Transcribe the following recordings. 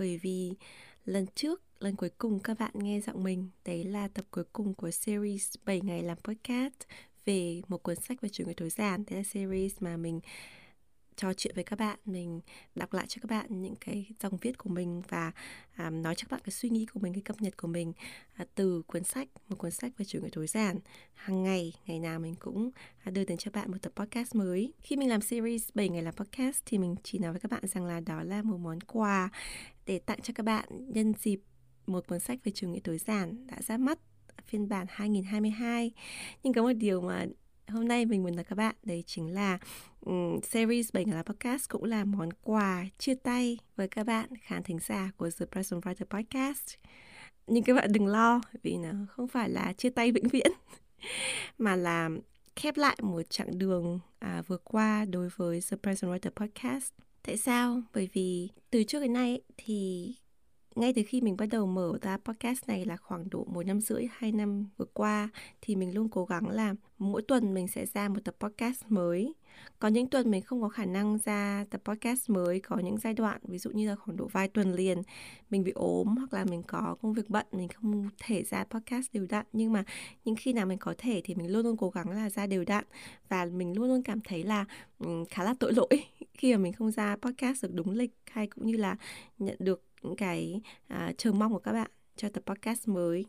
bởi vì lần trước, lần cuối cùng các bạn nghe giọng mình, đấy là tập cuối cùng của series 7 ngày làm podcast về một cuốn sách về chủ nghĩa tối giản. Đấy là series mà mình trò chuyện với các bạn mình đọc lại cho các bạn những cái dòng viết của mình và à, nói cho các bạn cái suy nghĩ của mình cái cập nhật của mình à, từ cuốn sách một cuốn sách về chủ nghĩa tối giản. Hàng ngày ngày nào mình cũng à, đưa đến cho bạn một tập podcast mới. Khi mình làm series 7 ngày làm podcast thì mình chỉ nói với các bạn rằng là đó là một món quà để tặng cho các bạn nhân dịp một cuốn sách về chủ nghĩa tối giản đã ra mắt phiên bản 2022 nhưng có một điều mà hôm nay mình muốn nói các bạn đấy chính là um, series 7 là podcast cũng là món quà chia tay với các bạn khán thính giả của The Present Writer Podcast. Nhưng các bạn đừng lo vì nó không phải là chia tay vĩnh viễn mà là khép lại một chặng đường à, vừa qua đối với The Present Writer Podcast. Tại sao? Bởi vì từ trước đến nay thì ngay từ khi mình bắt đầu mở ra podcast này là khoảng độ một năm rưỡi hai năm vừa qua thì mình luôn cố gắng là mỗi tuần mình sẽ ra một tập podcast mới. Có những tuần mình không có khả năng ra tập podcast mới có những giai đoạn ví dụ như là khoảng độ vài tuần liền mình bị ốm hoặc là mình có công việc bận mình không thể ra podcast đều đặn. Nhưng mà những khi nào mình có thể thì mình luôn luôn cố gắng là ra đều đặn. Và mình luôn luôn cảm thấy là um, khá là tội lỗi khi mà mình không ra podcast được đúng lịch hay cũng như là nhận được những cái uh, chờ mong của các bạn cho tập podcast mới.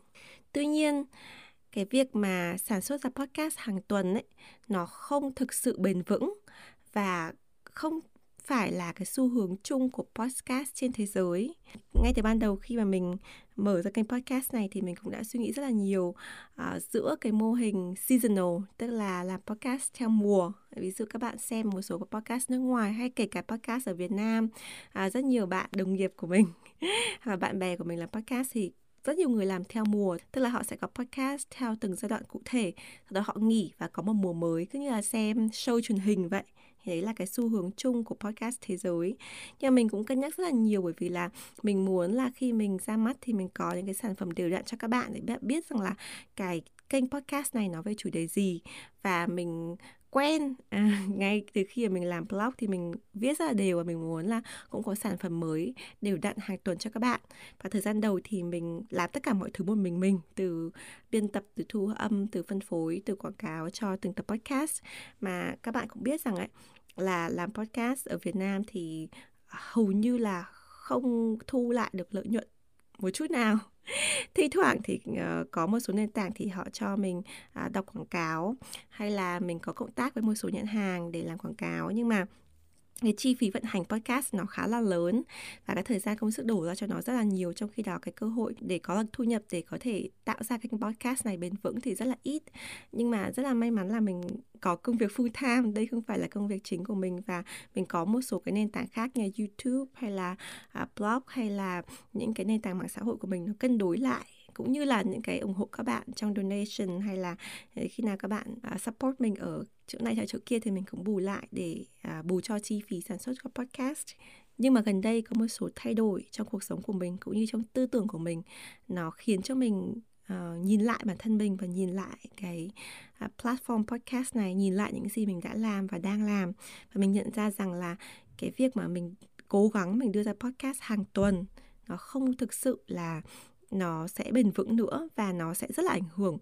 Tuy nhiên cái việc mà sản xuất ra podcast hàng tuần ấy nó không thực sự bền vững và không phải là cái xu hướng chung của podcast trên thế giới. Ngay từ ban đầu khi mà mình mở ra kênh podcast này thì mình cũng đã suy nghĩ rất là nhiều uh, giữa cái mô hình seasonal, tức là làm podcast theo mùa. Ví dụ các bạn xem một số podcast nước ngoài hay kể cả podcast ở Việt Nam, uh, rất nhiều bạn đồng nghiệp của mình và bạn bè của mình làm podcast thì rất nhiều người làm theo mùa tức là họ sẽ có podcast theo từng giai đoạn cụ thể sau đó họ nghỉ và có một mùa mới cứ như là xem show truyền hình vậy thì đấy là cái xu hướng chung của podcast thế giới. Nhưng mà mình cũng cân nhắc rất là nhiều bởi vì là mình muốn là khi mình ra mắt thì mình có những cái sản phẩm đều đặn cho các bạn để biết rằng là cái kênh podcast này nó về chủ đề gì. Và mình quen à, ngay từ khi mà mình làm blog thì mình viết ra đều và mình muốn là cũng có sản phẩm mới đều đặn hàng tuần cho các bạn. Và thời gian đầu thì mình làm tất cả mọi thứ một mình mình từ biên tập từ thu âm từ phân phối từ quảng cáo cho từng tập podcast. Mà các bạn cũng biết rằng ấy là làm podcast ở Việt Nam thì à, hầu như là không thu lại được lợi nhuận một chút nào. Thi thoảng thì uh, có một số nền tảng thì họ cho mình uh, đọc quảng cáo hay là mình có cộng tác với một số nhãn hàng để làm quảng cáo. Nhưng mà cái chi phí vận hành podcast nó khá là lớn và cái thời gian công sức đổ ra cho nó rất là nhiều trong khi đó cái cơ hội để có thu nhập để có thể tạo ra cái podcast này bền vững thì rất là ít. Nhưng mà rất là may mắn là mình có công việc full time đây không phải là công việc chính của mình và mình có một số cái nền tảng khác như YouTube hay là uh, blog hay là những cái nền tảng mạng xã hội của mình nó cân đối lại cũng như là những cái ủng hộ các bạn trong donation hay là à, khi nào các bạn uh, support mình ở chỗ này hay chỗ kia thì mình cũng bù lại để à, bù cho chi phí sản xuất cho podcast. Nhưng mà gần đây có một số thay đổi trong cuộc sống của mình cũng như trong tư tưởng của mình. Nó khiến cho mình uh, nhìn lại bản thân mình và nhìn lại cái uh, platform podcast này nhìn lại những gì mình đã làm và đang làm. Và mình nhận ra rằng là cái việc mà mình cố gắng mình đưa ra podcast hàng tuần nó không thực sự là nó sẽ bền vững nữa và nó sẽ rất là ảnh hưởng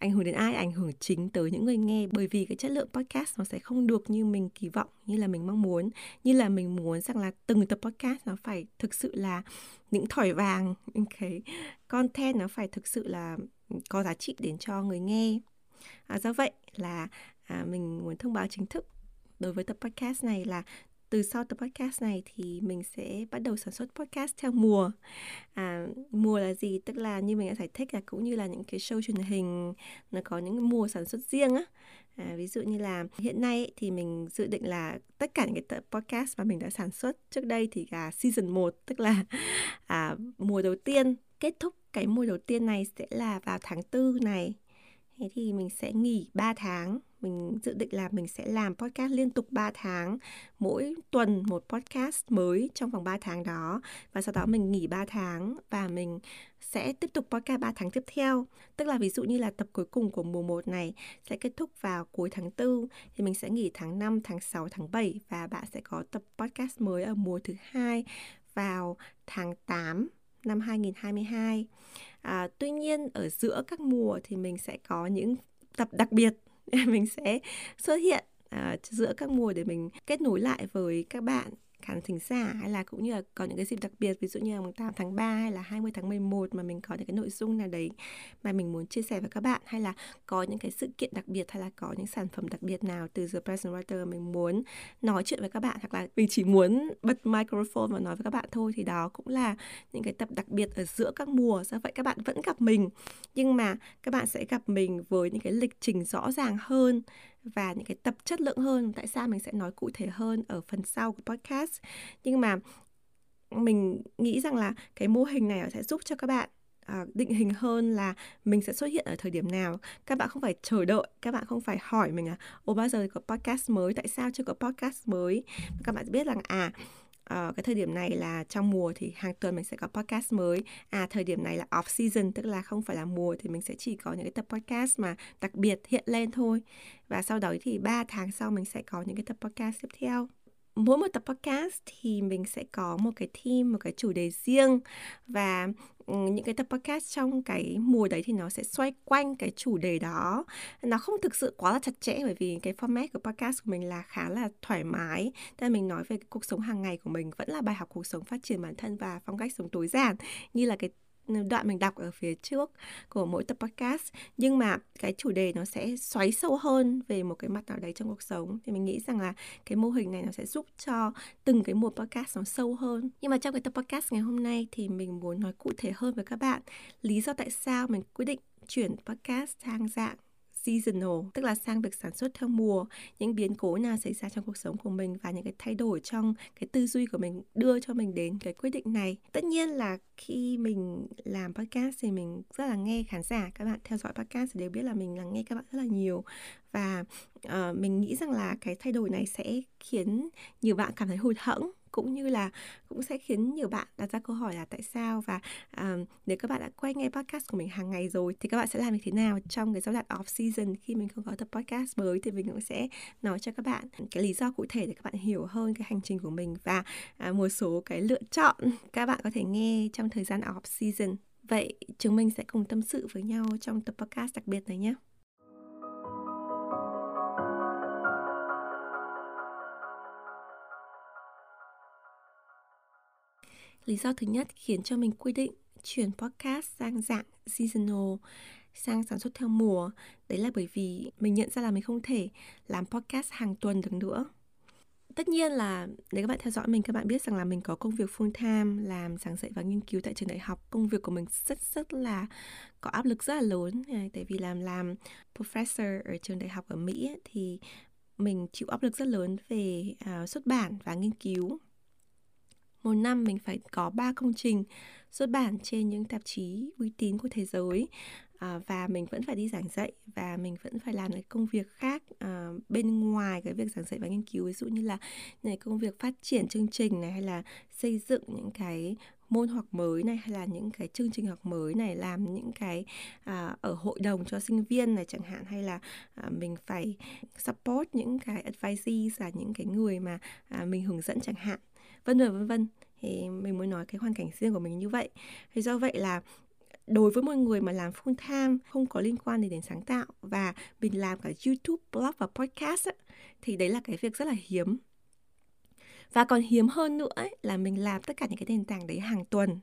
ảnh hưởng đến ai ảnh hưởng chính tới những người nghe. Bởi vì cái chất lượng podcast nó sẽ không được như mình kỳ vọng như là mình mong muốn. Như là mình muốn rằng là từng tập podcast nó phải thực sự là những thỏi vàng những cái content nó phải thực sự là có giá trị đến cho người nghe. À, do vậy là à, mình muốn thông báo chính thức đối với tập podcast này là từ sau tập podcast này thì mình sẽ bắt đầu sản xuất podcast theo mùa. À, mùa là gì? Tức là như mình đã giải thích là cũng như là những cái show truyền hình nó có những mùa sản xuất riêng á. À, ví dụ như là hiện nay thì mình dự định là tất cả những cái tập podcast mà mình đã sản xuất trước đây thì là season 1 tức là à, mùa đầu tiên kết thúc cái mùa đầu tiên này sẽ là vào tháng tư này. Thế thì mình sẽ nghỉ 3 tháng mình dự định là mình sẽ làm podcast liên tục 3 tháng mỗi tuần một podcast mới trong vòng 3 tháng đó. Và sau đó mình nghỉ 3 tháng và mình sẽ tiếp tục podcast 3 tháng tiếp theo. Tức là ví dụ như là tập cuối cùng của mùa 1 này sẽ kết thúc vào cuối tháng 4 thì mình sẽ nghỉ tháng 5, tháng 6, tháng 7 và bạn sẽ có tập podcast mới ở mùa thứ hai vào tháng 8 năm 2022. À, tuy nhiên ở giữa các mùa thì mình sẽ có những tập đặc biệt. mình sẽ xuất hiện uh, giữa các mùa để mình kết nối lại với các bạn khán thính giả hay là cũng như là có những cái dịp đặc biệt, ví dụ như là 8 tháng 3 hay là 20 tháng 11 mà mình có những cái nội dung nào đấy mà mình muốn chia sẻ với các bạn, hay là có những cái sự kiện đặc biệt, hay là có những sản phẩm đặc biệt nào từ The Present Writer mình muốn nói chuyện với các bạn, hoặc là mình chỉ muốn bật microphone và nói với các bạn thôi, thì đó cũng là những cái tập đặc biệt ở giữa các mùa. Do vậy các bạn vẫn gặp mình, nhưng mà các bạn sẽ gặp mình với những cái lịch trình rõ ràng hơn và những cái tập chất lượng hơn. Tại sao mình sẽ nói cụ thể hơn ở phần sau của podcast? Nhưng mà mình nghĩ rằng là cái mô hình này sẽ giúp cho các bạn à, định hình hơn là mình sẽ xuất hiện ở thời điểm nào. Các bạn không phải chờ đợi, các bạn không phải hỏi mình à ô bao giờ có podcast mới? Tại sao chưa có podcast mới? Các bạn biết rằng à uh, cái thời điểm này là trong mùa thì hàng tuần mình sẽ có podcast mới. À thời điểm này là off season tức là không phải là mùa thì mình sẽ chỉ có những cái tập podcast mà đặc biệt hiện lên thôi. Và sau đó thì 3 tháng sau mình sẽ có những cái tập podcast tiếp theo mỗi một tập podcast thì mình sẽ có một cái theme, một cái chủ đề riêng và ừ, những cái tập podcast trong cái mùa đấy thì nó sẽ xoay quanh cái chủ đề đó. Nó không thực sự quá là chặt chẽ bởi vì cái format của podcast của mình là khá là thoải mái. nên mình nói về cái cuộc sống hàng ngày của mình vẫn là bài học cuộc sống phát triển bản thân và phong cách sống tối giản như là cái đoạn mình đọc ở phía trước của mỗi tập podcast. Nhưng mà cái chủ đề nó sẽ xoáy sâu hơn về một cái mặt nào đấy trong cuộc sống. Thì mình nghĩ rằng là cái mô hình này nó sẽ giúp cho từng cái mùa podcast nó sâu hơn. Nhưng mà trong cái tập podcast ngày hôm nay thì mình muốn nói cụ thể hơn với các bạn lý do tại sao mình quyết định chuyển podcast sang dạng seasonal, tức là sang việc sản xuất theo mùa, những biến cố nào xảy ra trong cuộc sống của mình và những cái thay đổi trong cái tư duy của mình đưa cho mình đến cái quyết định này. Tất nhiên là khi mình làm podcast thì mình rất là nghe khán giả, các bạn theo dõi podcast thì đều biết là mình là nghe các bạn rất là nhiều và uh, mình nghĩ rằng là cái thay đổi này sẽ khiến nhiều bạn cảm thấy hụt hẫng cũng như là cũng sẽ khiến nhiều bạn đặt ra câu hỏi là tại sao và um, nếu các bạn đã quay nghe podcast của mình hàng ngày rồi thì các bạn sẽ làm như thế nào trong cái giai đoạn off season khi mình không có tập podcast mới thì mình cũng sẽ nói cho các bạn cái lý do cụ thể để các bạn hiểu hơn cái hành trình của mình và uh, một số cái lựa chọn các bạn có thể nghe trong thời gian off season. Vậy chúng mình sẽ cùng tâm sự với nhau trong tập podcast đặc biệt này nhé. Lý do thứ nhất khiến cho mình quy định chuyển podcast sang dạng seasonal, sang sản xuất theo mùa, đấy là bởi vì mình nhận ra là mình không thể làm podcast hàng tuần được nữa. Tất nhiên là nếu các bạn theo dõi mình các bạn biết rằng là mình có công việc full time làm giảng dạy và nghiên cứu tại trường đại học. Công việc của mình rất rất là có áp lực rất là lớn tại vì làm làm professor ở trường đại học ở Mỹ thì mình chịu áp lực rất lớn về uh, xuất bản và nghiên cứu một năm mình phải có 3 công trình xuất bản trên những tạp chí uy tín của thế giới. À, và mình vẫn phải đi giảng dạy và mình vẫn phải làm cái công việc khác à, bên ngoài cái việc giảng dạy và nghiên cứu. Ví dụ như là những công việc phát triển chương trình này hay là xây dựng những cái môn học mới này hay là những cái chương trình học mới này làm những cái à, ở hội đồng cho sinh viên này chẳng hạn. Hay là à, mình phải support những cái advisees là những cái người mà à, mình hướng dẫn chẳng hạn vân vân vân vân thì mình muốn nói cái hoàn cảnh riêng của mình như vậy thì do vậy là đối với một người mà làm full time không có liên quan gì đến sáng tạo và mình làm cả YouTube, blog và podcast ấy, thì đấy là cái việc rất là hiếm. Và còn hiếm hơn nữa ấy, là mình làm tất cả những cái nền tảng đấy hàng tuần.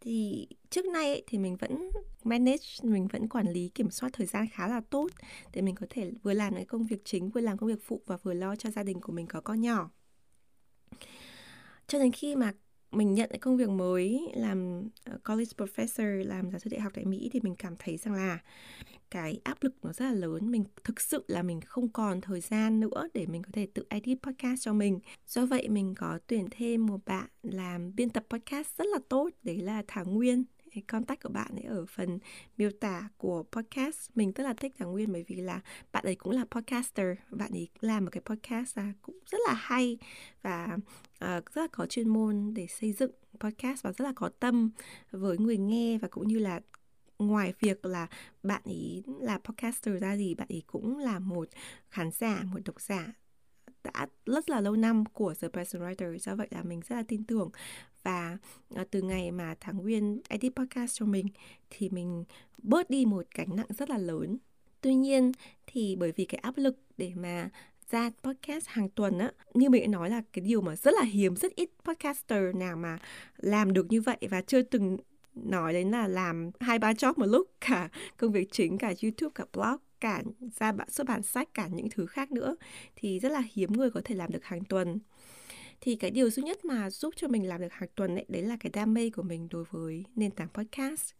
Thì trước nay ấy, thì mình vẫn manage, mình vẫn quản lý kiểm soát thời gian khá là tốt để mình có thể vừa làm cái công việc chính, vừa làm công việc phụ và vừa lo cho gia đình của mình có con nhỏ cho đến khi mà mình nhận cái công việc mới, làm ờ, college professor, làm giáo sư đại học tại Mỹ thì mình cảm thấy rằng là cái áp lực nó rất là lớn. Mình thực sự là mình không còn thời gian nữa để mình có thể tự edit podcast cho mình. Do vậy mình có tuyển thêm một bạn làm biên tập podcast rất là tốt, đấy là Thảo Nguyên contact của bạn ấy ở phần miêu tả của podcast. Mình rất là thích thằng Nguyên bởi vì là bạn ấy cũng là podcaster bạn ấy làm một cái podcast à, cũng rất là hay và uh, rất là có chuyên môn để xây dựng podcast và rất là có tâm với người nghe và cũng như là ngoài việc là bạn ấy là podcaster ra gì bạn ấy cũng là một khán giả một độc giả đã rất là lâu năm của The Person Writer. Do vậy là mình rất là tin tưởng và ờ, từ ngày mà Thắng Nguyên edit podcast cho mình thì mình bớt đi một gánh nặng rất là lớn. Tuy nhiên thì bởi vì cái áp lực để mà ra podcast hàng tuần á, như mình đã nói là cái điều mà rất là hiếm, rất ít podcaster nào mà làm được như vậy và chưa từng nói đến là làm hai, ba job một lúc, cả công việc chính, cả youtube, cả blog, cả ra bản xuất bản sách, cả những thứ khác nữa, thì rất là hiếm người có thể làm được hàng tuần thì cái điều duy nhất mà giúp cho mình làm được hàng tuần ấy, đấy là cái đam mê của mình đối với nền tảng podcast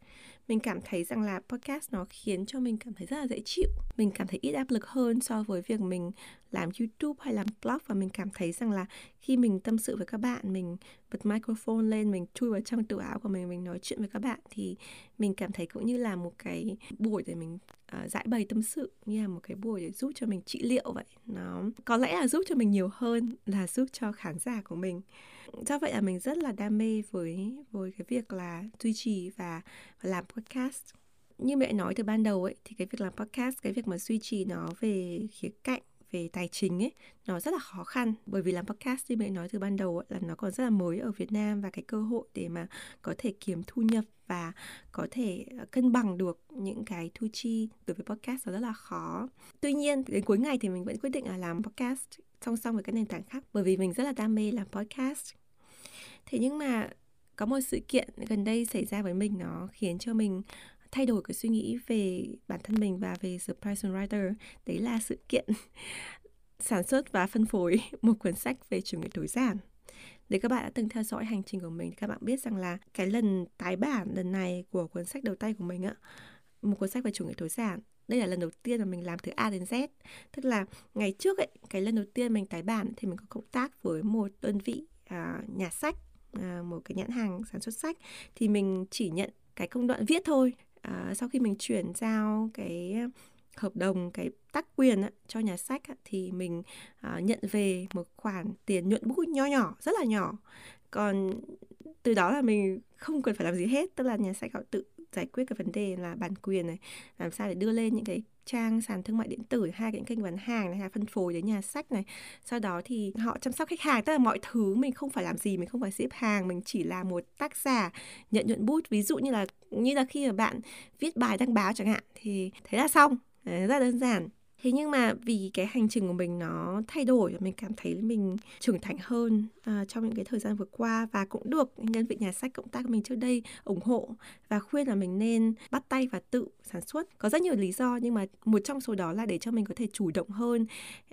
mình cảm thấy rằng là podcast nó khiến cho mình cảm thấy rất là dễ chịu. Mình cảm thấy ít áp lực hơn so với việc mình làm youtube hay làm blog và mình cảm thấy rằng là khi mình tâm sự với các bạn mình bật microphone lên mình chui vào trong tủ áo của mình mình nói chuyện với các bạn thì mình cảm thấy cũng như là một cái buổi để mình uh, giải bày tâm sự như là một cái buổi để giúp cho mình trị liệu vậy. Nó có lẽ là giúp cho mình nhiều hơn là giúp cho khán giả của mình do vậy là mình rất là đam mê với với cái việc là duy trì và, và làm podcast. Như mẹ nói từ ban đầu ấy thì cái việc làm podcast cái việc mà duy trì nó về khía cạnh về tài chính ấy nó rất là khó khăn. Bởi vì làm podcast như mẹ nói từ ban đầu ấy, là nó còn rất là mới ở Việt Nam và cái cơ hội để mà có thể kiếm thu nhập và có thể ờ, cân bằng được những cái thu chi đối với podcast nó rất là khó. Tuy nhiên đến cuối ngày thì mình vẫn quyết định là làm podcast song song với các nền tảng khác bởi vì mình rất là đam mê làm podcast. Thế nhưng mà có một sự kiện gần đây xảy ra với mình, nó khiến cho mình thay đổi cái suy nghĩ về bản thân mình và về The Person Writer đấy là sự kiện sản xuất và phân phối một cuốn sách về chủ nghĩa tối giản nếu các bạn đã từng theo dõi hành trình của mình thì các bạn biết rằng là cái lần tái bản lần này của cuốn sách đầu tay của mình á, một cuốn sách về chủ nghĩa tối giản đây là lần đầu tiên mà mình làm từ A đến Z. Tức là ngày trước ấy cái lần đầu tiên mình tái bản thì mình có cộng tác với một đơn vị à, nhà sách à, một cái nhãn hàng sản xuất sách. Thì mình chỉ nhận cái công đoạn viết thôi. À, sau khi mình chuyển giao cái à, hợp đồng cái tác quyền á, cho nhà sách á, thì mình à, nhận về một khoản tiền nhuận bút nho nhỏ rất là nhỏ. Còn từ đó là mình không cần phải làm gì hết. Tức là nhà sách họ tự giải quyết cái vấn đề là bản quyền này, làm sao để đưa lên những cái trang sàn thương mại điện tử, hai cái kênh bán hàng này hay phân phối đến nhà sách này. Sau đó thì họ chăm sóc khách hàng, tức là mọi thứ mình không phải làm gì, mình không phải xếp hàng, mình chỉ là một tác giả nhận nhuận bút. Ví dụ như là như là khi mà bạn viết bài đăng báo chẳng hạn, thì thế là xong. Rất là đơn giản thế nhưng mà vì cái hành trình của mình nó thay đổi mình cảm thấy mình trưởng thành hơn uh, trong những cái thời gian vừa qua và cũng được nhân vị nhà sách cộng tác của mình trước đây ủng hộ và khuyên là mình nên bắt tay và tự sản xuất. Có rất nhiều lý do nhưng mà một trong số đó là để cho mình có thể chủ động hơn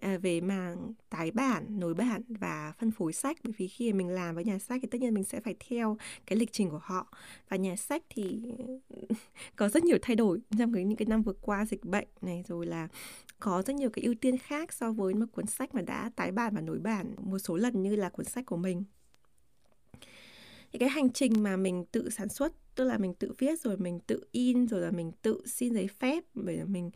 uh, về mảng tái bản nối bản và phân phối sách. Bởi vì khi mình làm với nhà sách thì tất nhiên mình sẽ phải theo cái lịch trình của họ. Và nhà sách thì có rất nhiều thay đổi trong cái những cái năm vừa qua dịch bệnh này rồi là có rất nhiều cái ưu tiên khác so với một cuốn sách mà đã tái bản và nối bản một số lần như là cuốn sách của mình. Thì cái hành trình mà mình tự sản xuất tức là mình tự viết rồi mình tự in rồi là mình tự xin giấy phép bởi là mình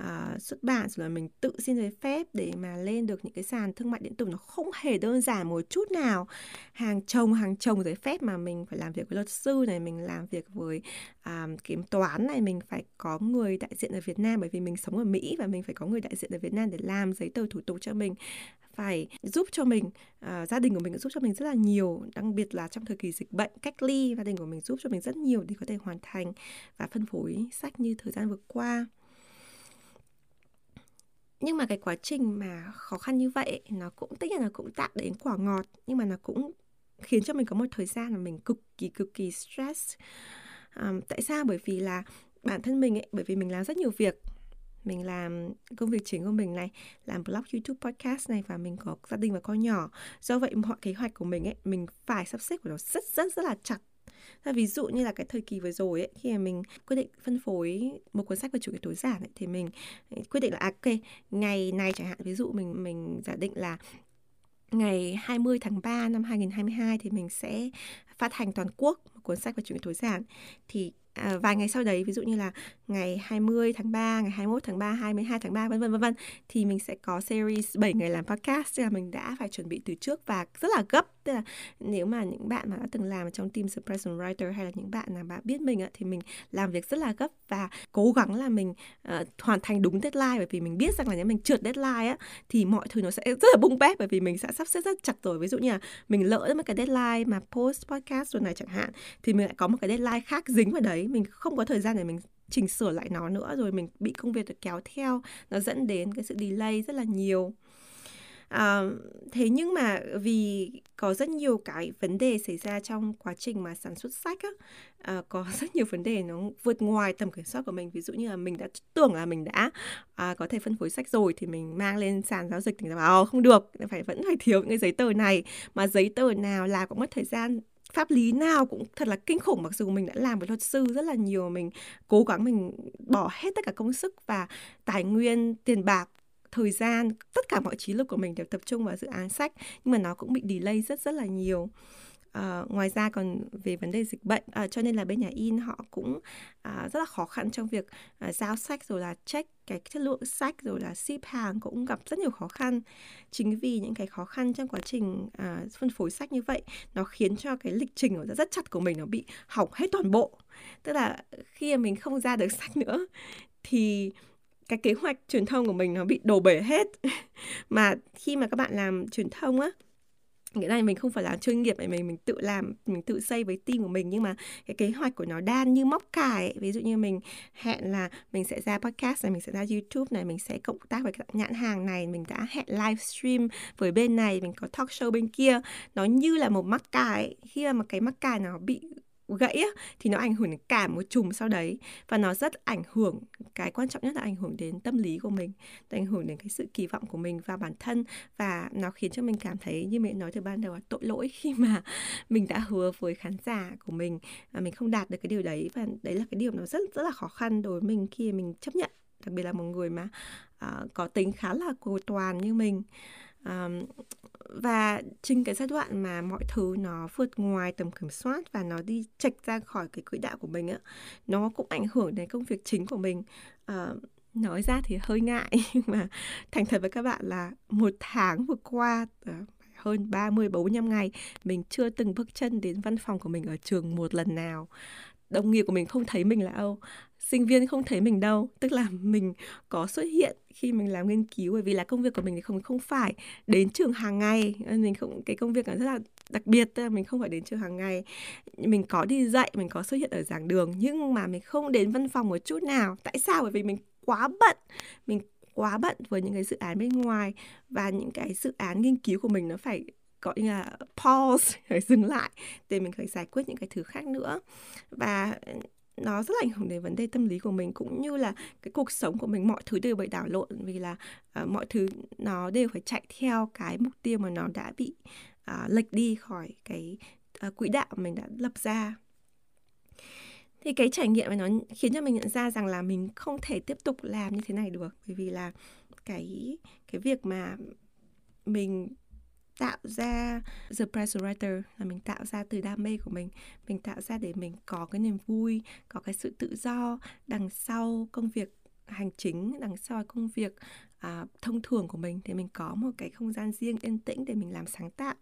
uh, xuất bản rồi là mình tự xin giấy phép để mà lên được những cái sàn thương mại điện tử. Nó không hề đơn giản một chút nào. Hàng chồng hàng chồng giấy phép mà mình phải làm việc với luật sư này mình làm việc với uh, kiểm toán này mình phải có người đại diện ở Việt Nam bởi vì mình sống ở Mỹ và mình phải có người đại diện ở Việt Nam để làm giấy tờ thủ tục cho mình phải giúp cho mình à, gia đình của mình giúp cho mình rất là nhiều đặc biệt là trong thời kỳ dịch bệnh cách ly gia đình của mình giúp cho mình rất nhiều để có thể hoàn thành và phân phối sách như thời gian vừa qua. Nhưng mà cái quá trình mà khó khăn như vậy nó cũng tất nhiên là cũng tạo đến quả ngọt nhưng mà nó cũng khiến cho mình có một thời gian là mình cực kỳ cực kỳ stress. Um, tại sao? Bởi vì là bản thân mình ấy bởi vì mình làm rất nhiều việc mình làm công việc chính của mình này làm blog youtube podcast này và mình có gia đình và con nhỏ. Do vậy mọi kế hoạch của mình ấy mình phải sắp xếp của nó rất rất rất là chặt. Ví dụ như là cái thời kỳ vừa rồi ấy, khi mà mình quyết định phân phối một cuốn sách về chủ nghĩa tối giản ấy, thì mình ừ, quyết định là à, ok ngày này chẳng hạn ví dụ mình mình giả định là ngày 20 tháng 3 năm 2022 thì mình sẽ phát hành toàn quốc một cuốn sách về chủ nghĩa tối giản. Thì à, vài ngày sau đấy ví dụ như là ngày 20 tháng 3, ngày 21 tháng 3, 22 tháng 3 vân vân vân vân thì mình sẽ có series 7 ngày làm podcast. Tức là mình đã phải chuẩn bị từ trước và rất là gấp. Tức là nếu mà những bạn mà đã từng làm trong team surprise writer hay là những bạn nào bạn biết mình thì mình làm việc rất là gấp và cố gắng là mình uh, hoàn thành đúng deadline. Bởi vì mình biết rằng là nếu mình trượt deadline á thì mọi thứ nó sẽ rất là bung bét. Bởi vì mình sẽ sắp xếp rất chặt rồi. Ví dụ như là mình lỡ mất cái deadline mà post podcast rồi này chẳng hạn thì mình lại có một cái deadline khác dính vào đấy mình không có thời gian để mình chỉnh sửa lại nó nữa rồi mình bị công việc được kéo theo nó dẫn đến cái sự delay rất là nhiều. À, thế nhưng mà vì có rất nhiều cái vấn đề xảy ra trong quá trình mà sản xuất sách á à, có rất nhiều vấn đề nó vượt ngoài tầm kiểm soát của mình. Ví dụ như là mình đã tưởng là mình đã à, có thể phân phối sách rồi thì mình mang lên sàn giao dịch thì bảo không được phải vẫn phải thiếu những cái giấy tờ này. Mà giấy tờ nào là cũng mất thời gian pháp lý nào cũng thật là kinh khủng, mặc dù mình đã làm với luật sư rất là nhiều, mình cố gắng mình bỏ hết tất cả công sức và tài nguyên, tiền bạc, thời gian, tất cả mọi trí lực của mình đều tập trung vào dự án sách, nhưng mà nó cũng bị delay rất rất là nhiều. Uh, ngoài ra còn về vấn đề dịch bệnh uh, cho nên là bên nhà in họ cũng uh, rất là khó khăn trong việc uh, giao sách rồi là check cái chất lượng sách rồi là ship hàng cũng gặp rất nhiều khó khăn. Chính vì những cái khó khăn trong quá trình uh, phân phối sách như vậy nó khiến cho cái lịch trình rất, rất chặt của mình nó bị hỏng hết toàn bộ. Tức là khi mà mình không ra được sách nữa thì cái kế hoạch truyền thông của mình nó bị đổ bể hết. Mà khi mà các bạn làm truyền thông á nghĩa là mình không phải làm chuyên nghiệp mình mình tự làm, mình tự xây với team của mình, nhưng mà cái kế hoạch của nó đan như móc cài ví dụ như mình hẹn là mình sẽ ra podcast này, mình sẽ ra youtube này, mình sẽ cộng tác với các nhãn hàng này, mình đã hẹn livestream với bên này, mình có talk show bên kia. Nó như là một mắc cài khi mà cái mắc cài nó bị gãy á, thì nó ảnh hưởng đến cả một chùm sau đấy. Và nó rất ảnh hưởng cái quan trọng nhất là ảnh hưởng đến tâm lý của mình nó ảnh hưởng đến cái sự kỳ vọng của mình và bản thân. Và nó khiến cho mình cảm thấy như mình nói từ ban đầu là tội lỗi khi mà mình đã hứa với khán giả của mình và mình không đạt được cái điều đấy. Và đấy là cái điều nó rất rất là khó khăn đối với mình khi mình chấp nhận đặc biệt là một người mà uh, có tính khá là cầu toàn như mình um, và chính cái giai đoạn mà mọi thứ nó vượt ngoài tầm kiểm soát và nó đi chệch ra khỏi cái quỹ đạo của mình á nó cũng ảnh hưởng đến công việc chính của mình. Uh, nói ra thì hơi ngại nhưng mà thành thật với các bạn là một tháng vừa qua uh, hơn 30 45 ngày mình chưa từng bước chân đến văn phòng của mình ở trường một lần nào. Đồng nghiệp của mình không thấy mình là đâu sinh viên không thấy mình đâu. Tức là mình có xuất hiện khi mình làm nghiên cứu, bởi vì là công việc của mình thì không không phải đến trường hàng ngày. Mình không, cái công việc nó rất là đặc biệt, tức là mình không phải đến trường hàng ngày. Mình có đi dạy, mình có xuất hiện ở giảng đường, nhưng mà mình không đến văn phòng một chút nào. Tại sao? Bởi vì mình quá bận. Mình quá bận với những cái dự án bên ngoài và những cái dự án nghiên cứu của mình nó phải gọi như là pause, phải dừng lại để mình phải giải quyết những cái thứ khác nữa. Và nó rất là ảnh hưởng đến vấn đề tâm lý của mình cũng như là cái cuộc sống của mình mọi thứ đều bị đảo lộn vì là uh, mọi thứ nó đều phải chạy theo cái mục tiêu mà nó đã bị uh, lệch đi khỏi cái uh, quỹ đạo mình đã lập ra. Thì cái trải nghiệm này nó khiến cho mình nhận ra rằng là mình không thể tiếp tục làm như thế này được bởi vì là cái cái việc mà mình tạo ra the price writer là mình tạo ra từ đam mê của mình. Mình tạo ra để mình có cái niềm vui có cái sự tự do đằng sau công việc hành chính đằng sau công việc à, thông thường của mình thì mình có một cái không gian riêng yên tĩnh để mình làm sáng tạo.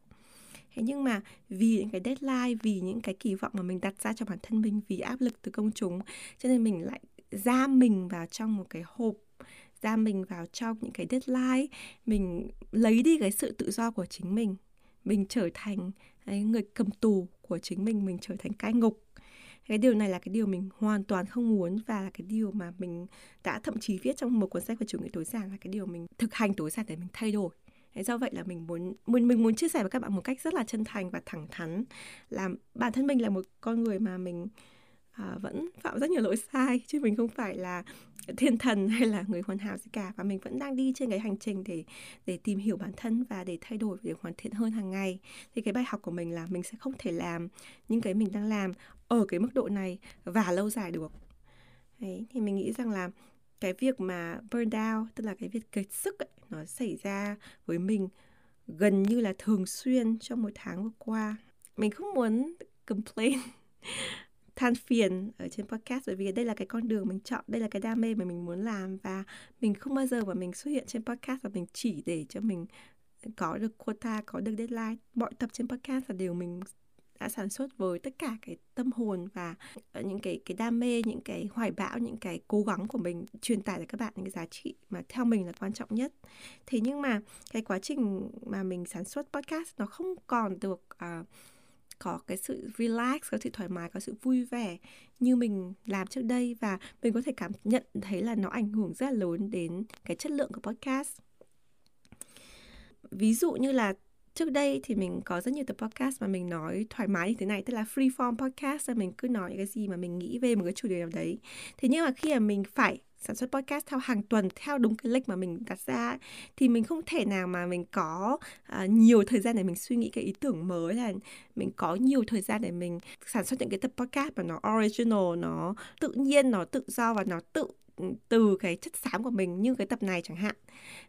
Thế nhưng mà vì những cái deadline vì những cái kỳ vọng mà mình đặt ra cho bản thân mình vì áp lực từ công chúng cho nên mình lại giam mình vào trong một cái hộp ra mình vào trong những cái deadline, mình lấy đi cái sự tự do của chính mình. Mình trở thành người cầm tù của chính mình mình trở thành cai ngục. Cái điều này là cái điều mình hoàn toàn không muốn và là cái điều mà mình đã thậm chí viết trong một cuốn sách về chủ nghĩa tối giản là cái điều mình thực hành tối giản để mình thay đổi. Thế do vậy là mình muốn mình mình muốn chia sẻ với các bạn một cách rất là chân thành và thẳng thắn là bản thân mình là một con người mà mình à, vẫn phạm rất nhiều lỗi sai chứ mình không phải là thiên thần hay là người hoàn hảo gì cả. Và mình vẫn đang đi trên cái hành trình để để tìm hiểu bản thân và để thay đổi để hoàn thiện hơn hàng ngày. Thì cái bài học của mình là mình sẽ không thể làm những cái mình đang làm ở cái mức độ này và lâu dài được. Đấy, thì mình nghĩ rằng là cái việc mà burn down tức là cái việc kiệt sức ấy, nó xảy ra với mình gần như là thường xuyên trong một tháng vừa qua. Mình không muốn complain than phiền ở trên podcast bởi vì đây là cái con đường mình chọn đây là cái đam mê mà mình muốn làm và mình không bao giờ mà mình xuất hiện trên podcast và mình chỉ để cho mình có được quota có được deadline. Mọi tập trên podcast là đều mình đã sản xuất với tất cả cái tâm hồn và những cái cái đam mê những cái hoài bão những cái cố gắng của mình truyền tải cho các bạn những cái giá trị mà theo mình là quan trọng nhất. Thế nhưng mà cái quá trình mà mình sản xuất podcast nó không còn được uh, có cái sự relax, có sự thoải mái, có sự vui vẻ như mình làm trước đây và mình có thể cảm nhận thấy là nó ảnh hưởng rất là lớn đến cái chất lượng của podcast. Ví dụ như là trước đây thì mình có rất nhiều tập podcast mà mình nói thoải mái như thế này tức là free form podcast là mình cứ nói những cái gì mà mình nghĩ về một cái chủ đề nào đấy thế nhưng mà khi mà mình phải sản xuất podcast theo hàng tuần theo đúng cái lịch mà mình đặt ra thì mình không thể nào mà mình có uh, nhiều thời gian để mình suy nghĩ cái ý tưởng mới là mình có nhiều thời gian để mình sản xuất những cái tập podcast mà nó original nó tự nhiên nó tự do và nó tự từ cái chất xám của mình như cái tập này chẳng hạn.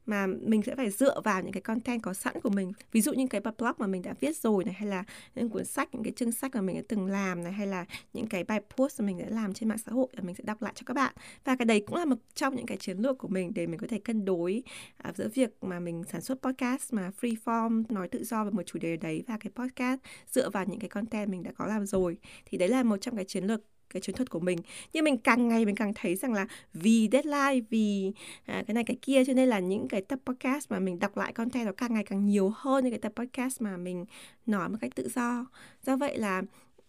Mà mình sẽ phải dựa vào những cái content có sẵn của mình. Ví dụ như cái blog mà mình đã viết rồi này hay là những cuốn sách những cái chương sách mà mình đã từng làm này hay là những cái bài post mà mình đã làm trên mạng xã hội là mình sẽ đọc lại cho các bạn. Và cái đấy cũng là một trong những cái chiến lược của mình để mình có thể cân đối uh, giữa việc mà mình sản xuất podcast mà free form nói tự do về một chủ đề đấy và cái podcast dựa vào những cái content mình đã có làm rồi. Thì đấy là một trong cái chiến lược cái chiến thuật của mình. Nhưng mình càng ngày mình càng thấy rằng là vì deadline vì à, cái này cái kia cho nên là những cái tập podcast mà mình đọc lại content nó càng ngày càng nhiều hơn những cái tập podcast mà mình nói một cách tự do. Do vậy là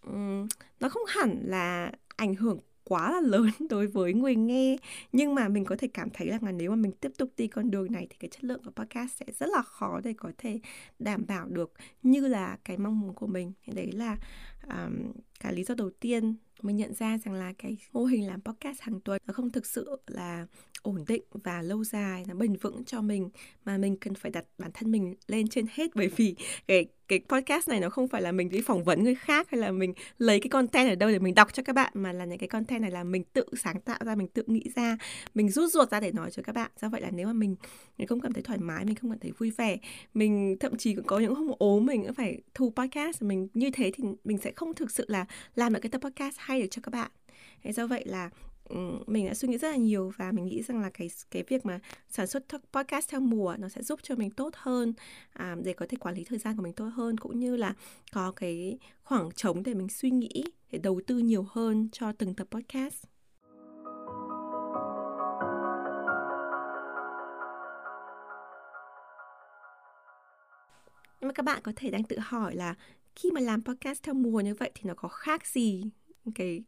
um, nó không hẳn là ảnh hưởng quá là lớn đối với người nghe nhưng mà mình có thể cảm thấy là nếu mà mình tiếp tục đi con đường này thì cái chất lượng của podcast sẽ rất là khó để có thể đảm bảo được như là cái mong muốn của mình. Đấy là um, cái lý do đầu tiên mình nhận ra rằng là cái mô hình làm podcast hàng tuần nó không thực sự là ổn định và lâu dài, nó bền vững cho mình, mà mình cần phải đặt bản thân mình lên trên hết bởi vì cái cái podcast này nó không phải là mình đi phỏng vấn người khác hay là mình lấy cái content ở đâu để mình đọc cho các bạn, mà là những cái content này là mình tự sáng tạo ra, mình tự nghĩ ra, mình rút ruột ra để nói cho các bạn. Do vậy là nếu mà mình mình không cảm thấy thoải mái, mình không cảm thấy vui vẻ, mình thậm chí cũng có những hôm ốm, mình cũng phải thu podcast, mình như thế thì mình sẽ không thực sự là làm được cái tập podcast hay được cho các bạn. Thế do vậy là Ừ, mình đã suy nghĩ rất là nhiều và mình nghĩ rằng là cái cái việc mà sản xuất podcast theo mùa nó sẽ giúp cho mình tốt hơn à, để có thể quản lý thời gian của mình tốt hơn cũng như là có cái khoảng trống để mình suy nghĩ để đầu tư nhiều hơn cho từng tập podcast. Nhưng mà các bạn có thể đang tự hỏi là khi mà làm podcast theo mùa như vậy thì nó có khác gì cái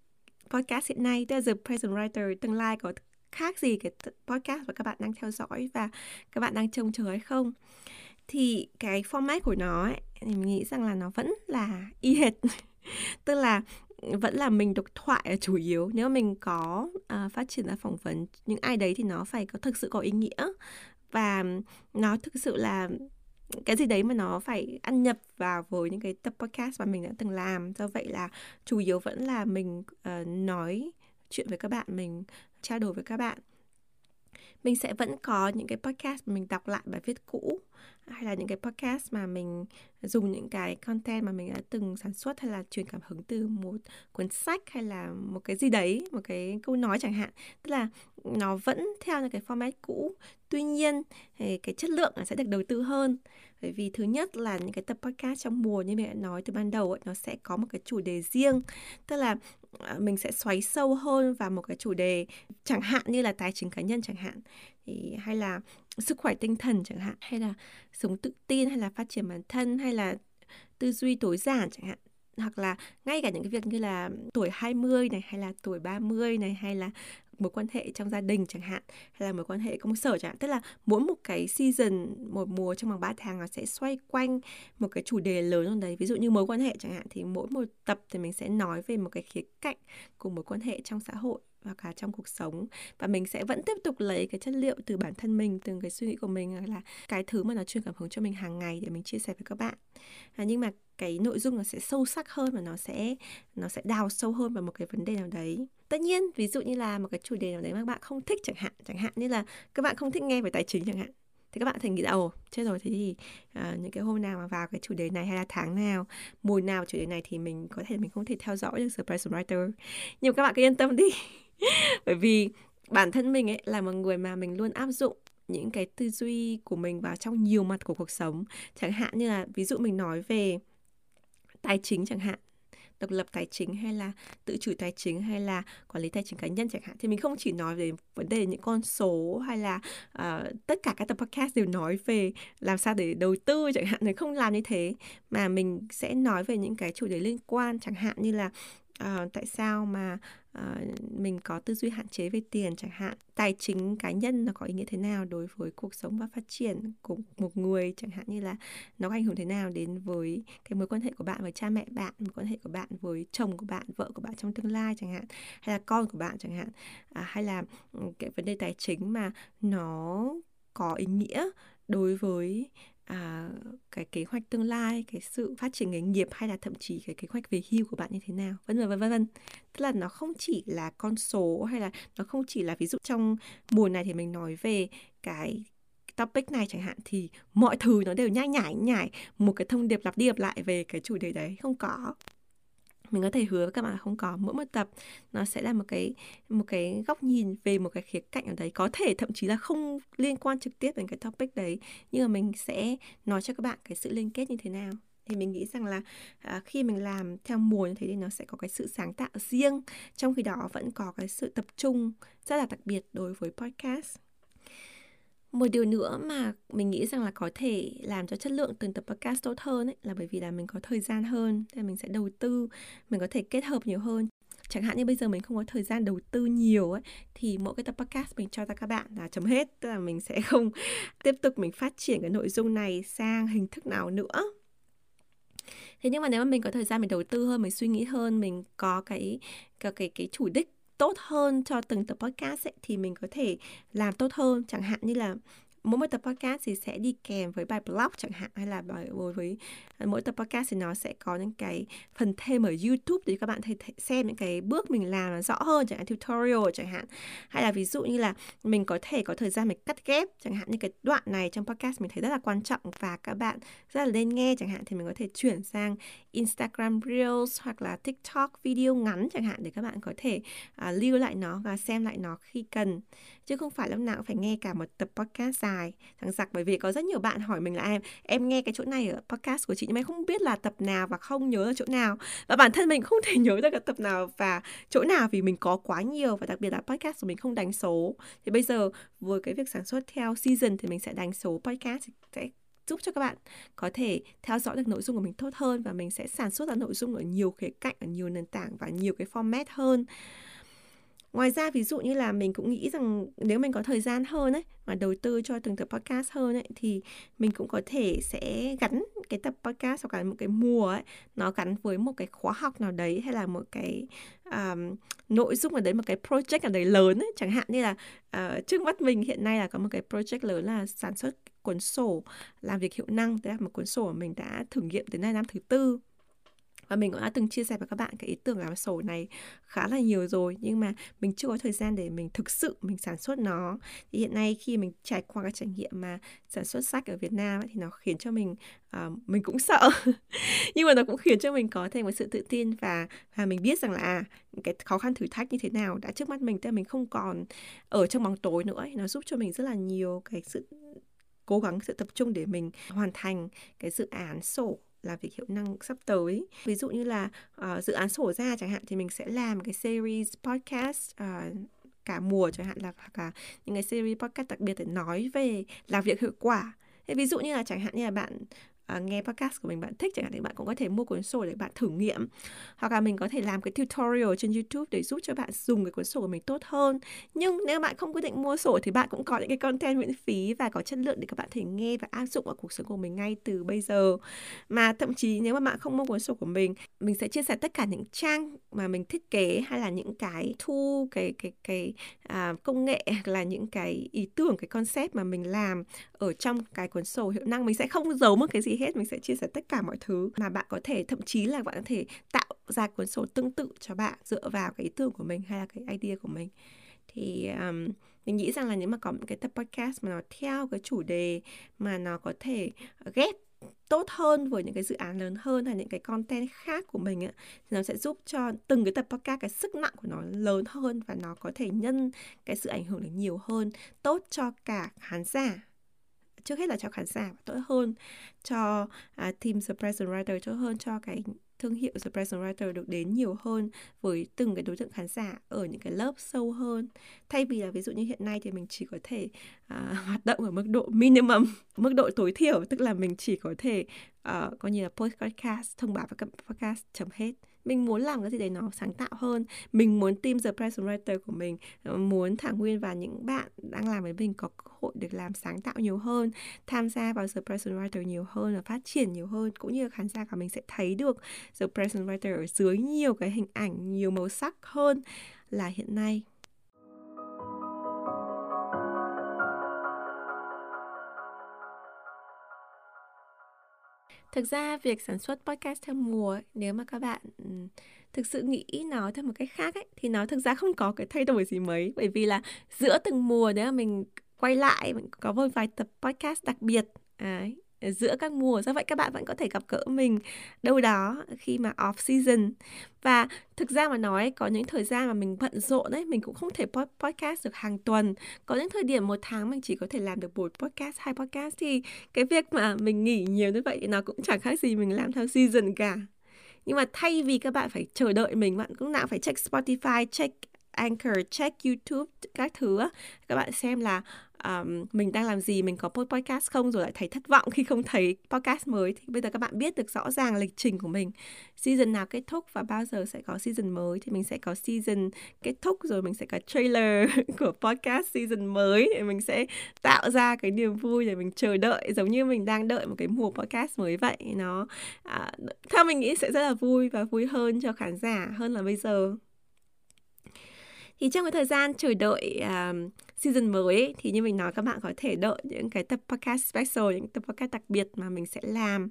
podcast hiện nay, tức là The Present Writer tương lai có khác gì cái podcast mà các bạn đang theo dõi và các bạn đang trông chờ hay không? Thì cái format của nó ấy, thì mình nghĩ rằng là nó vẫn là y hệt. Tức là vẫn là mình độc thoại là chủ yếu. Nếu mình có uh, phát triển ra phỏng vấn những ai đấy thì nó phải có thực sự có ý nghĩa. Và nó thực sự là cái gì đấy mà nó phải ăn nhập vào với những cái tập podcast mà mình đã từng làm. Do vậy là chủ yếu vẫn là mình uh, nói chuyện với các bạn mình trao đổi với các bạn mình sẽ vẫn có những cái podcast mà mình đọc lại bài viết cũ hay là những cái podcast mà mình dùng những cái content mà mình đã từng sản xuất hay là truyền cảm hứng từ một cuốn sách hay là một cái gì đấy một cái câu nói chẳng hạn. Tức là nó vẫn theo những cái format cũ. Tuy nhiên thì cái chất lượng sẽ được đầu tư hơn. Bởi vì thứ nhất là những cái tập podcast trong mùa như mình đã nói từ ban đầu ấy, nó sẽ có một cái chủ đề riêng. Tức là À, mình sẽ xoáy sâu hơn vào một cái chủ đề chẳng hạn như là tài chính cá nhân chẳng hạn, thì, hay là sức khỏe tinh thần chẳng hạn, hay là sống tự tin, hay là phát triển bản thân, hay là tư duy tối giản chẳng hạn hoặc là ngay cả những cái việc như là tuổi 20 này, hay là tuổi 30 này, hay là mối quan hệ trong gia đình chẳng hạn, hay là mối quan hệ công sở chẳng hạn. Tức là mỗi một cái season, một mùa trong vòng 3 tháng nó sẽ xoay quanh một cái chủ đề lớn hơn đấy. Ví dụ như mối quan hệ chẳng hạn, thì mỗi một tập thì mình sẽ nói về một cái khía cạnh của mối quan hệ trong xã hội và cả trong cuộc sống. Và mình sẽ vẫn tiếp tục lấy cái chất liệu từ bản thân mình từ cái suy nghĩ của mình là cái thứ mà nó truyền cảm hứng cho mình hàng ngày để mình chia sẻ với các bạn. À, nhưng mà cái nội dung nó sẽ sâu sắc hơn và nó sẽ nó sẽ đào sâu hơn vào một cái vấn đề nào đấy. Tất nhiên ví dụ như là một cái chủ đề nào đấy mà các bạn không thích chẳng hạn chẳng hạn như là các bạn không thích nghe về tài chính chẳng hạn thì các bạn thành nghĩ là ồ chết rồi thế thì uh, những cái hôm nào mà vào cái chủ đề này hay là tháng nào mùa nào chủ đề này thì mình có thể mình không thể theo dõi được surprise writer. Nhưng mà các bạn cứ yên tâm đi. bởi vì bản thân mình ấy là một người mà mình luôn áp dụng những cái tư duy của mình vào trong nhiều mặt của cuộc sống. Chẳng hạn như là ví dụ mình nói về tài chính chẳng hạn độc lập tài chính hay là tự chủ tài chính hay là quản lý tài chính cá nhân chẳng hạn thì mình không chỉ nói về vấn đề những con số hay là uh, tất cả các tập podcast đều nói về làm sao để đầu tư chẳng hạn thì không làm như thế. Mà mình sẽ nói về những cái chủ đề liên quan chẳng hạn như là uh, tại sao mà uh, mình có tư duy hạn chế về tiền chẳng hạn? Tài chính cá nhân nó có ý nghĩa thế nào đối với cuộc sống và phát triển của một người chẳng hạn? Như là nó có ảnh hưởng thế nào đến với cái mối quan hệ của bạn với cha mẹ bạn mối quan hệ của bạn với chồng của bạn vợ của bạn trong tương lai chẳng hạn hay là con của bạn chẳng hạn? À, hay là ừ, cái vấn đề tài chính mà nó có ý nghĩa đối với à, cái kế hoạch tương lai cái sự phát triển nghề nghiệp hay là thậm chí cái kế hoạch về hưu của bạn như thế nào vân vân vân vân tức là nó không chỉ là con số hay là nó không chỉ là ví dụ trong mùa này thì mình nói về cái topic này chẳng hạn thì mọi thứ nó đều nhai nhải nhải một cái thông điệp lặp đi lặp lại về cái chủ đề đấy. Không có mình có thể hứa với các bạn là không có. Mỗi một tập nó sẽ là một cái một cái góc nhìn về một cái khía cạnh ở đấy. Có thể thậm chí là không liên quan trực tiếp đến cái topic đấy nhưng mà mình sẽ nói cho các bạn cái sự liên kết như thế nào. Thì mình nghĩ rằng là à, khi mình làm theo mùa như thế thì nó sẽ có cái sự sáng tạo riêng. Trong khi đó vẫn có cái sự tập trung rất là đặc biệt đối với podcast một điều nữa mà mình nghĩ rằng là có thể làm cho chất lượng từng tập podcast tốt hơn ấy, là bởi vì là mình có thời gian hơn thì mình sẽ đầu tư mình có thể kết hợp nhiều hơn. Chẳng hạn như bây giờ mình không có thời gian đầu tư nhiều ấy thì mỗi cái tập podcast mình cho ra các bạn là chấm hết tức là mình sẽ không tiếp tục mình phát triển cái nội dung này sang hình thức nào nữa. Thế nhưng mà nếu mà mình có thời gian mình đầu tư hơn mình suy nghĩ hơn mình có cái cái cái, cái chủ đích tốt hơn cho từng tập podcast ấy, thì mình có thể làm tốt hơn chẳng hạn như là mỗi một tập podcast thì sẽ đi kèm với bài blog chẳng hạn hay là bài với, với à, mỗi tập podcast thì nó sẽ có những cái phần thêm ở YouTube để các bạn thấy, thể xem những cái bước mình làm nó rõ hơn chẳng hạn tutorial chẳng hạn. Hay là ví dụ như là mình có thể có thời gian mình cắt ghép chẳng hạn như cái đoạn này trong podcast mình thấy rất là quan trọng và các bạn rất là nên nghe chẳng hạn thì mình có thể chuyển sang Instagram Reels hoặc là TikTok video ngắn chẳng hạn để các bạn có thể uh, lưu lại nó và xem lại nó khi cần. Chứ không phải lúc nào cũng phải nghe cả một tập podcast dài thằng giặc bởi vì có rất nhiều bạn hỏi mình là em em nghe cái chỗ này ở podcast của chị nhưng mà em không biết là tập nào và không nhớ là chỗ nào. Và bản thân mình không thể nhớ được cái tập nào và chỗ nào vì mình có quá nhiều và đặc biệt là podcast của mình không đánh số. Thì bây giờ với cái việc sản xuất theo season thì mình sẽ đánh số podcast sẽ giúp cho các bạn có thể theo dõi được nội dung của mình tốt hơn và mình sẽ sản xuất ra nội dung ở nhiều khía cạnh, ở nhiều nền tảng và nhiều cái format hơn ngoài ra ví dụ như là mình cũng nghĩ rằng nếu mình có thời gian hơn ấy mà đầu tư cho từng tập podcast hơn ấy thì mình cũng có thể sẽ gắn cái tập podcast hoặc là một cái mùa ấy nó gắn với một cái khóa học nào đấy hay là một cái um, nội dung ở đấy một cái project ở đấy lớn ấy. Chẳng hạn như là uh, trước mắt mình hiện nay là có một cái project lớn là sản xuất cuốn sổ làm việc hiệu năng đấy là một cuốn sổ mà mình đã thử nghiệm từ nay năm thứ tư và mình cũng đã từng chia sẻ với các bạn cái ý tưởng làm sổ này khá là nhiều rồi nhưng mà mình chưa có thời gian để mình thực sự mình sản xuất nó. Thì hiện nay khi mình trải qua cái trải nghiệm mà sản xuất sách ở Việt Nam ấy, thì nó khiến cho mình uh, mình cũng sợ. Nhưng mà nó cũng khiến cho mình có thêm một sự tự tin và và mình biết rằng là à, cái khó khăn thử thách như thế nào đã trước mắt mình tức là mình không còn ở trong bóng tối nữa ấy. nó giúp cho mình rất là nhiều cái sự cố gắng sự tập trung để mình hoàn thành cái dự án sổ là việc hiệu năng sắp tới. Ví dụ như là uh, dự án sổ ra chẳng hạn thì mình sẽ làm cái series podcast uh, cả mùa chẳng hạn là hoặc là những cái series podcast đặc biệt để nói về làm việc hiệu quả. Thế ví dụ như là chẳng hạn như là bạn uh, nghe podcast của mình bạn thích chẳng hạn thì bạn cũng có thể mua cuốn sổ để bạn thử nghiệm. Hoặc là mình có thể làm cái tutorial trên YouTube để giúp cho bạn dùng cái cuốn sổ của mình tốt hơn. Nhưng nếu bạn không quyết định mua sổ thì bạn cũng có những cái content miễn phí và có chất lượng để các bạn thể nghe và áp dụng vào cuộc sống của mình ngay từ bây giờ. Mà thậm chí nếu mà bạn không mua cuốn sổ của mình mình sẽ chia sẻ tất cả những trang mà mình thiết kế hay là những cái thu cái cái cái à, công nghệ hoặc là những cái ý tưởng cái concept mà mình làm ở trong cái cuốn sổ hiệu năng mình sẽ không giấu một cái gì hết mình sẽ chia sẻ tất cả mọi thứ mà bạn có thể thậm chí là bạn có thể tạo ra cuốn sổ tương tự cho bạn dựa vào cái ý tưởng của mình hay là cái idea của mình. Thì um, mình nghĩ rằng là nếu mà có một cái tập podcast mà nó theo cái chủ đề mà nó có thể ghép tốt hơn với những cái dự án lớn hơn hay những cái content khác của mình ấy, thì nó sẽ giúp cho từng cái tập podcast cái sức nặng của nó lớn hơn và nó có thể nhân cái sự ảnh hưởng được nhiều hơn tốt cho cả khán giả trước hết là cho khán giả và tốt hơn cho à, team surprise writer tốt hơn cho cái thương hiệu surprise writer được đến nhiều hơn với từng cái đối tượng khán giả ở những cái lớp sâu hơn. Thay vì là ví dụ như hiện nay thì mình chỉ có thể à, hoạt động ở mức độ minimum mức độ tối thiểu tức là mình chỉ có thể uh, coi như là podcast thông báo với các podcast chấm hết mình muốn làm cái gì đấy nó sáng tạo hơn. Mình muốn team the present writer của mình ờ, muốn thảo nguyên và những bạn đang làm với mình có cơ hội được làm sáng tạo nhiều hơn, tham gia vào the present writer nhiều hơn và phát triển nhiều hơn, cũng như khán giả của mình sẽ thấy được the present writer ở dưới nhiều cái hình ảnh, nhiều màu sắc hơn là hiện nay. Thực ra việc sản xuất podcast theo mùa nếu mà các bạn ừ, thực sự nghĩ nó theo một cách khác ấy, thì nó thực ra không có cái thay đổi gì mấy. Bởi vì là giữa từng mùa nếu mà mình quay lại, mình có một vài tập podcast đặc biệt ấy giữa các mùa. Do vậy các bạn vẫn có thể gặp gỡ mình đâu đó khi mà off season. Và thực ra mà nói, có những thời gian mà mình bận rộn đấy mình cũng không thể podcast được hàng tuần. Có những thời điểm một tháng mình chỉ có thể làm được một podcast, hai podcast thì cái việc mà mình nghỉ nhiều như vậy thì nó cũng chẳng khác gì mình làm theo season cả. Nhưng mà thay vì các bạn phải chờ đợi mình, bạn cũng nào phải check Spotify, check Anchor, check YouTube các thứ các bạn xem là um, mình đang làm gì mình có podcast không rồi lại thấy thất vọng khi không thấy podcast mới. Thì bây giờ các bạn biết được rõ ràng lịch trình của mình. Season nào kết thúc và bao giờ sẽ có season mới. Thì mình sẽ có season kết thúc rồi mình sẽ có trailer của podcast season mới để mình sẽ tạo ra cái niềm vui để mình chờ đợi giống như mình đang đợi một cái mùa podcast mới vậy. Nó à, theo mình nghĩ sẽ rất là vui và vui hơn cho khán giả hơn là bây giờ thì trong cái thời gian chờ đợi um, season mới ấy, thì như mình nói các bạn có thể đợi những cái tập podcast special những tập podcast đặc biệt mà mình sẽ làm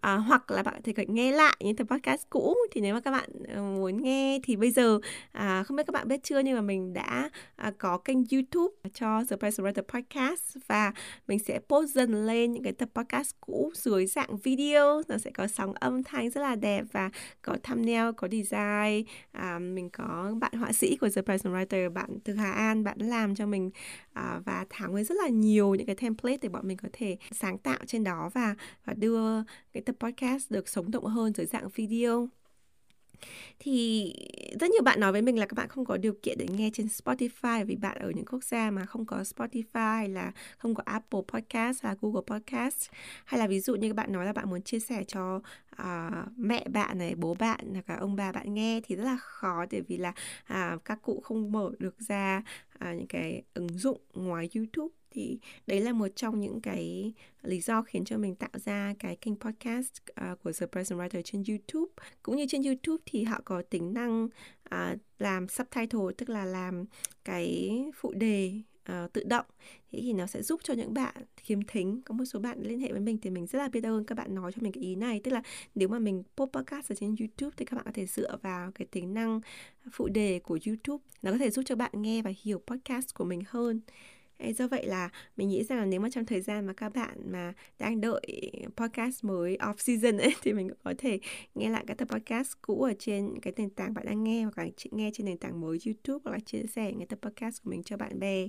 à, hoặc là bạn có thể nghe lại những tập podcast cũ. Thì nếu mà các bạn ờ, muốn nghe thì bây giờ à, không biết các bạn biết chưa nhưng mà mình đã à, có kênh YouTube cho The Price Writer Podcast và mình sẽ post dần lên những cái tập podcast cũ dưới dạng video. Nó sẽ có sóng âm thanh rất là đẹp và có thumbnail có design. À, mình có bạn họa sĩ của The Price Writer bạn từ Hà An bạn làm cho mình à, và thảo nguyên rất là nhiều những cái template để bọn mình có thể sáng tạo trên đó và và đưa cái tập podcast được sống động hơn dưới dạng video. Thì rất nhiều bạn nói với mình là các bạn không có điều kiện để nghe trên Spotify vì bạn ở những quốc gia mà không có Spotify là không có Apple Podcast hay là Google Podcast. Hay là ví dụ như các bạn nói là bạn muốn chia sẻ cho uh, mẹ bạn này bố bạn hoặc là ông bà bạn nghe thì rất là khó bởi vì là uh, các cụ không mở được ra à, những cái ứng dụng ngoài YouTube thì đấy là một trong những cái lý do khiến cho mình tạo ra cái kênh podcast uh, của The Present Writer trên YouTube. Cũng như trên YouTube thì họ có tính năng uh, làm subtitle tức là làm cái phụ đề uh, tự động. Thế thì nó sẽ giúp cho những bạn khiếm thính. Có một số bạn liên hệ với mình thì mình rất là biết ơn các bạn nói cho mình cái ý này. Tức là nếu mà mình post podcast ở trên YouTube thì các bạn có thể dựa vào cái tính năng phụ đề của YouTube. Nó có thể giúp cho bạn nghe và hiểu podcast của mình hơn. Do vậy là mình nghĩ rằng là nếu mà trong thời gian mà các bạn mà đang đợi podcast mới off season ấy thì mình cũng có thể nghe lại các tập podcast cũ ở trên cái nền tảng bạn đang nghe hoặc là nghe trên nền tảng mới YouTube hoặc là chia sẻ những tập podcast của mình cho bạn bè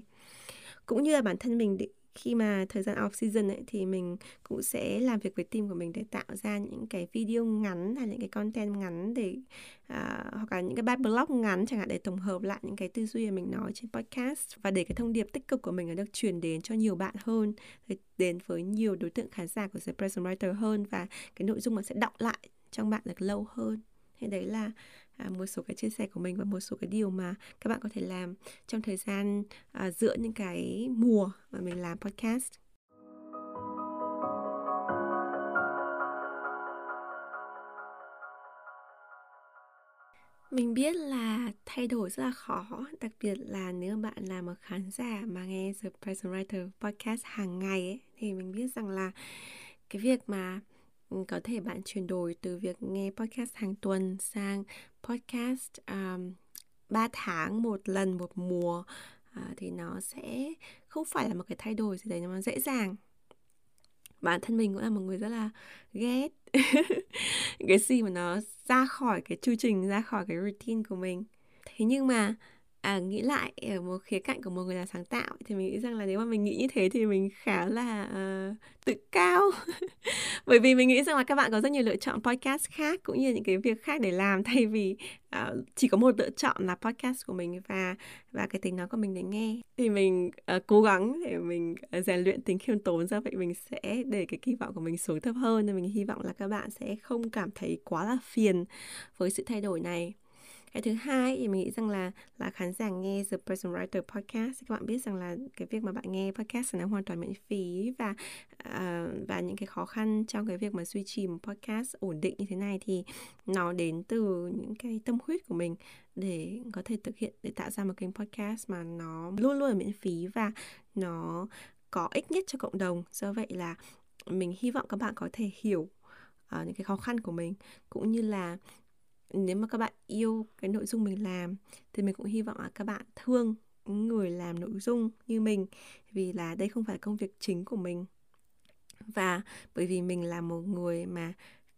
cũng như là bản thân mình khi mà thời gian off season ấy thì mình cũng sẽ làm việc với team của mình để tạo ra những cái video ngắn hay những cái content ngắn để uh, hoặc là những cái bài blog ngắn chẳng hạn để tổng hợp lại những cái tư duy mà mình nói trên podcast. Và để cái thông điệp tích cực của mình được truyền đến cho nhiều bạn hơn đến với nhiều đối tượng khán giả của The Present Writer hơn và cái nội dung nó sẽ đọng lại trong bạn được lâu hơn. Thế đấy là à, một số cái chia sẻ của mình và một số cái điều mà các bạn có thể làm trong thời gian à, giữa những cái mùa mà mình làm podcast. Mình biết là thay đổi rất là khó, đặc biệt là nếu bạn là một khán giả mà nghe The Present Writer podcast hàng ngày ấy, thì mình biết rằng là cái việc mà ừ, có thể bạn chuyển đổi từ việc nghe podcast hàng tuần sang podcast à, um, 3 tháng một lần một mùa uh, thì nó sẽ không phải là một cái thay đổi gì đấy nó dễ dàng. Bản thân mình cũng là một người rất là ghét cái gì mà nó ra khỏi cái chương trình ra khỏi cái routine của mình. Thế nhưng mà à, nghĩ lại ở một khía cạnh của một người là sáng tạo thì mình nghĩ rằng là nếu mà mình nghĩ như thế thì mình khá là uh, tự cao. Bởi vì mình nghĩ rằng là các bạn có rất nhiều lựa chọn podcast khác cũng như những cái việc khác để làm thay vì uh, chỉ có một lựa chọn là podcast của mình và và cái tính nói của mình để nghe. Thì mình uh, cố gắng để mình uh, rèn luyện tính khiêm tốn ra vậy mình sẽ để cái kỳ vọng của mình xuống thấp hơn. Nên mình hy vọng là các bạn sẽ không cảm thấy quá là phiền với sự thay đổi này cái thứ hai thì mình nghĩ rằng là là khán giả nghe The Person Writer podcast các bạn biết rằng là cái việc mà bạn nghe podcast là hoàn toàn miễn phí và uh, và những cái khó khăn trong cái việc mà duy trì một podcast ổn định như thế này thì nó đến từ những cái tâm huyết của mình để có thể thực hiện để tạo ra một kênh podcast mà nó luôn luôn là miễn phí và nó có ích nhất cho cộng đồng. Do vậy là mình hy vọng các bạn có thể hiểu uh, những cái khó khăn của mình cũng như là nếu mà các bạn yêu cái nội dung mình làm, thì mình cũng hy vọng là các bạn thương người làm nội dung như mình, vì là đây không phải công việc chính của mình. Và bởi vì mình là một người mà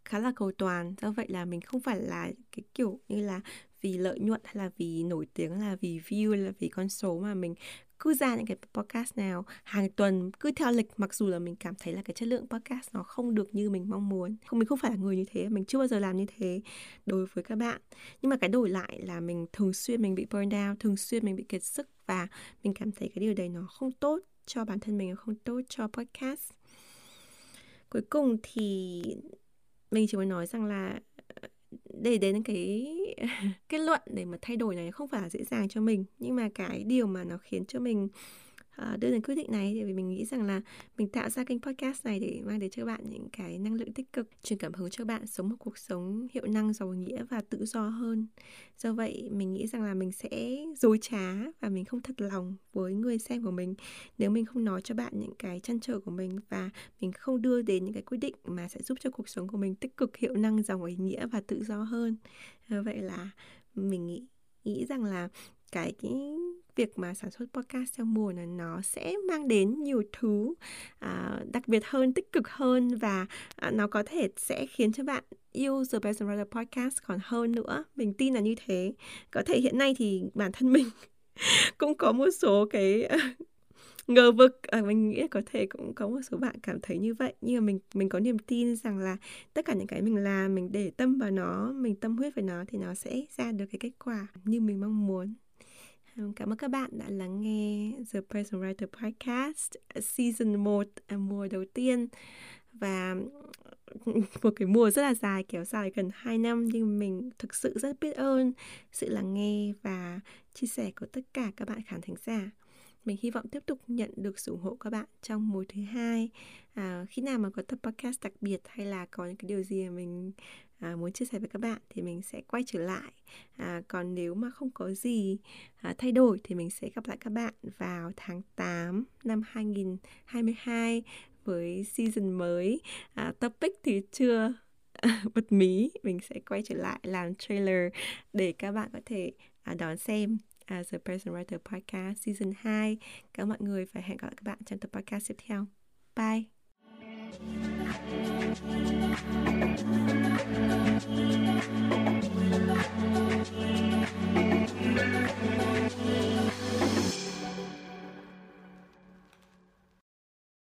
khá là cầu toàn, do vậy là mình không phải là cái kiểu như là vì lợi nhuận hay là vì nổi tiếng hay là vì view hay là vì con số mà mình cứ ra những cái podcast nào hàng tuần, cứ theo lịch, mặc dù là mình cảm thấy là cái chất lượng podcast nó không được như mình mong muốn. Không, mình không phải là người như thế, mình chưa bao giờ làm như thế đối với các bạn. Nhưng mà cái đổi lại là mình thường xuyên mình bị burn down thường xuyên mình bị kiệt sức và mình cảm thấy cái điều đấy nó không tốt cho bản thân mình không tốt cho podcast. Cuối cùng thì mình chỉ muốn nói rằng là để đến cái kết luận để mà thay đổi này không phải là dễ dàng cho mình. Nhưng mà cái điều mà nó khiến cho mình uh, đưa đến quyết định này thì vì mình nghĩ rằng là mình tạo ra kênh podcast này để mang đến cho bạn những cái năng lượng tích cực truyền cảm hứng cho bạn sống một cuộc sống hiệu năng giàu nghĩa và tự do hơn. Do vậy mình nghĩ rằng là mình sẽ dối trá và mình không thật lòng với người xem của mình nếu mình không nói cho bạn những cái chăn trở của mình và mình không đưa đến những cái quyết định mà sẽ giúp cho cuộc sống của mình tích cực hiệu năng giàu ý nghĩa và tự do hơn. Do vậy là mình nghĩ nghĩ rằng là cái cái việc mà sản xuất podcast theo mùa là nó sẽ mang đến nhiều thứ à, đặc biệt hơn tích cực hơn và à, nó có thể sẽ khiến cho bạn yêu The Best Writer Podcast còn hơn nữa. Mình tin là như thế. Có thể hiện nay thì bản thân mình cũng có một số cái ngờ vực. À, mình nghĩ có thể cũng có một số bạn cảm thấy như vậy. Nhưng mà mình mình có niềm tin rằng là tất cả những cái mình làm mình để tâm vào nó mình tâm huyết với nó thì nó sẽ ra được cái kết quả như mình mong muốn. Cảm ơn các bạn đã lắng nghe The Personal Writer Podcast ờ, Season 1, ờ, mùa đầu tiên. Và một cái mùa rất là dài, kéo dài gần 2 năm Nhưng mình thực sự rất biết ơn sự lắng nghe và chia sẻ của tất cả các bạn khán thính giả mình hy vọng tiếp tục nhận được sự ủng hộ các bạn trong mùa thứ hai. À, khi nào mà có tập podcast đặc biệt hay là có những cái điều gì mà mình à, muốn chia sẻ với các bạn thì mình sẽ quay trở lại. À, còn nếu mà không có gì à, thay đổi thì mình sẽ gặp lại các bạn vào tháng 8 năm 2022 với season mới. À, topic thì chưa bật mí. Mình sẽ quay trở lại làm trailer để các bạn có thể à, đón xem uh, The Present Writer Podcast Season 2. Cảm ơn mọi người và hẹn gặp lại các bạn trong tập podcast tiếp theo. Bye!